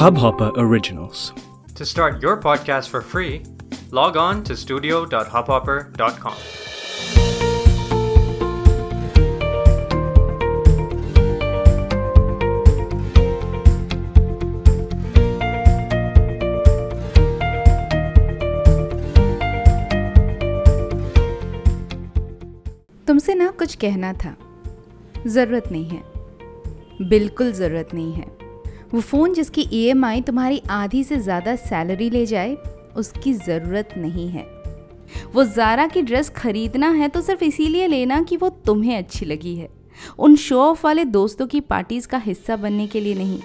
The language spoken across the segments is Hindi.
Hubhopper Originals. To start your podcast for free, log on to studio.hubhopper.com. तुमसे ना कुछ कहना था ज़रूरत नहीं है बिल्कुल ज़रूरत नहीं है। वो फ़ोन जिसकी ईएमआई तुम्हारी आधी से ज़्यादा सैलरी ले जाए, उसकी ज़रूरत नहीं है। वो ज़ारा की ड्रेस खरीदना है तो सिर्फ़ इसीलिए लेना कि वो तुम्हें अच्छी लगी है। उन शो ऑफ़ वाले दोस्तों की पार्टीज़ का हिस्सा बनने के लिए नहीं।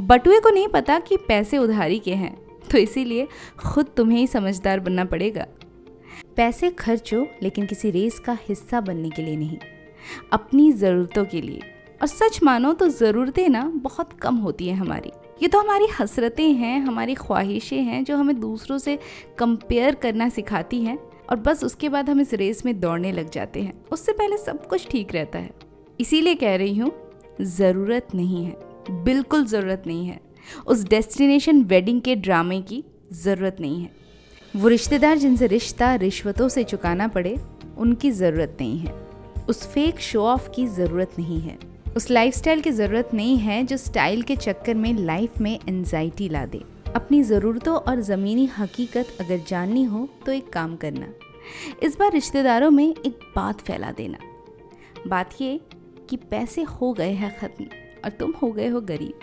बटुए को नहीं पता कि पैसे उधारी के हैं तो इसीलिए खुद तुम्हें ही समझदार बनना पड़ेगा। पैसे खर्चो, लेकिन किसी रेस का हिस्सा बनने के लिए नहीं। अपनी ज़रूरतों के लिए। और सच मानो तो ज़रूरतें ना बहुत कम होती हैं हमारी। ये तो हमारी हसरतें हैं, हमारी ख्वाहिशें हैं जो हमें दूसरों से कंपेयर करना सिखाती हैं और बस उसके बाद हम इस रेस में दौड़ने लग जाते हैं। उससे पहले सब कुछ ठीक रहता है। इसीलिए कह रही हूँ, ज़रूरत नहीं है, बिल्कुल ज़रूरत नहीं है। उस डेस्टिनेशन वेडिंग के ड्रामे की ज़रूरत नहीं है। वो रिश्तेदार जिनसे रिश्ता रिश्वतों से चुकाना पड़े, उनकी ज़रूरत नहीं है। उस फेक शो ऑफ़ की ज़रूरत नहीं है। उस लाइफस्टाइल की ज़रूरत नहीं है जो स्टाइल के चक्कर में लाइफ में एनजाइटी ला दे। अपनी ज़रूरतों और ज़मीनी हकीकत अगर जाननी हो तो एक काम करना। इस बार रिश्तेदारों में एक बात फैला देना। बात ये कि पैसे हो गए हैं ख़त्म और तुम हो गए हो गरीब।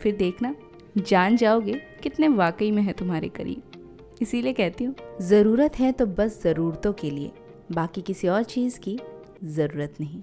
फिर देखना, जान जाओगे कितने वाकई में है तुम्हारे करीब। इसीलिए कहती हूँ, ज़रूरत है तो बस ज़रूरतों के लिए, बाकी किसी और चीज़ की ज़रूरत नहीं।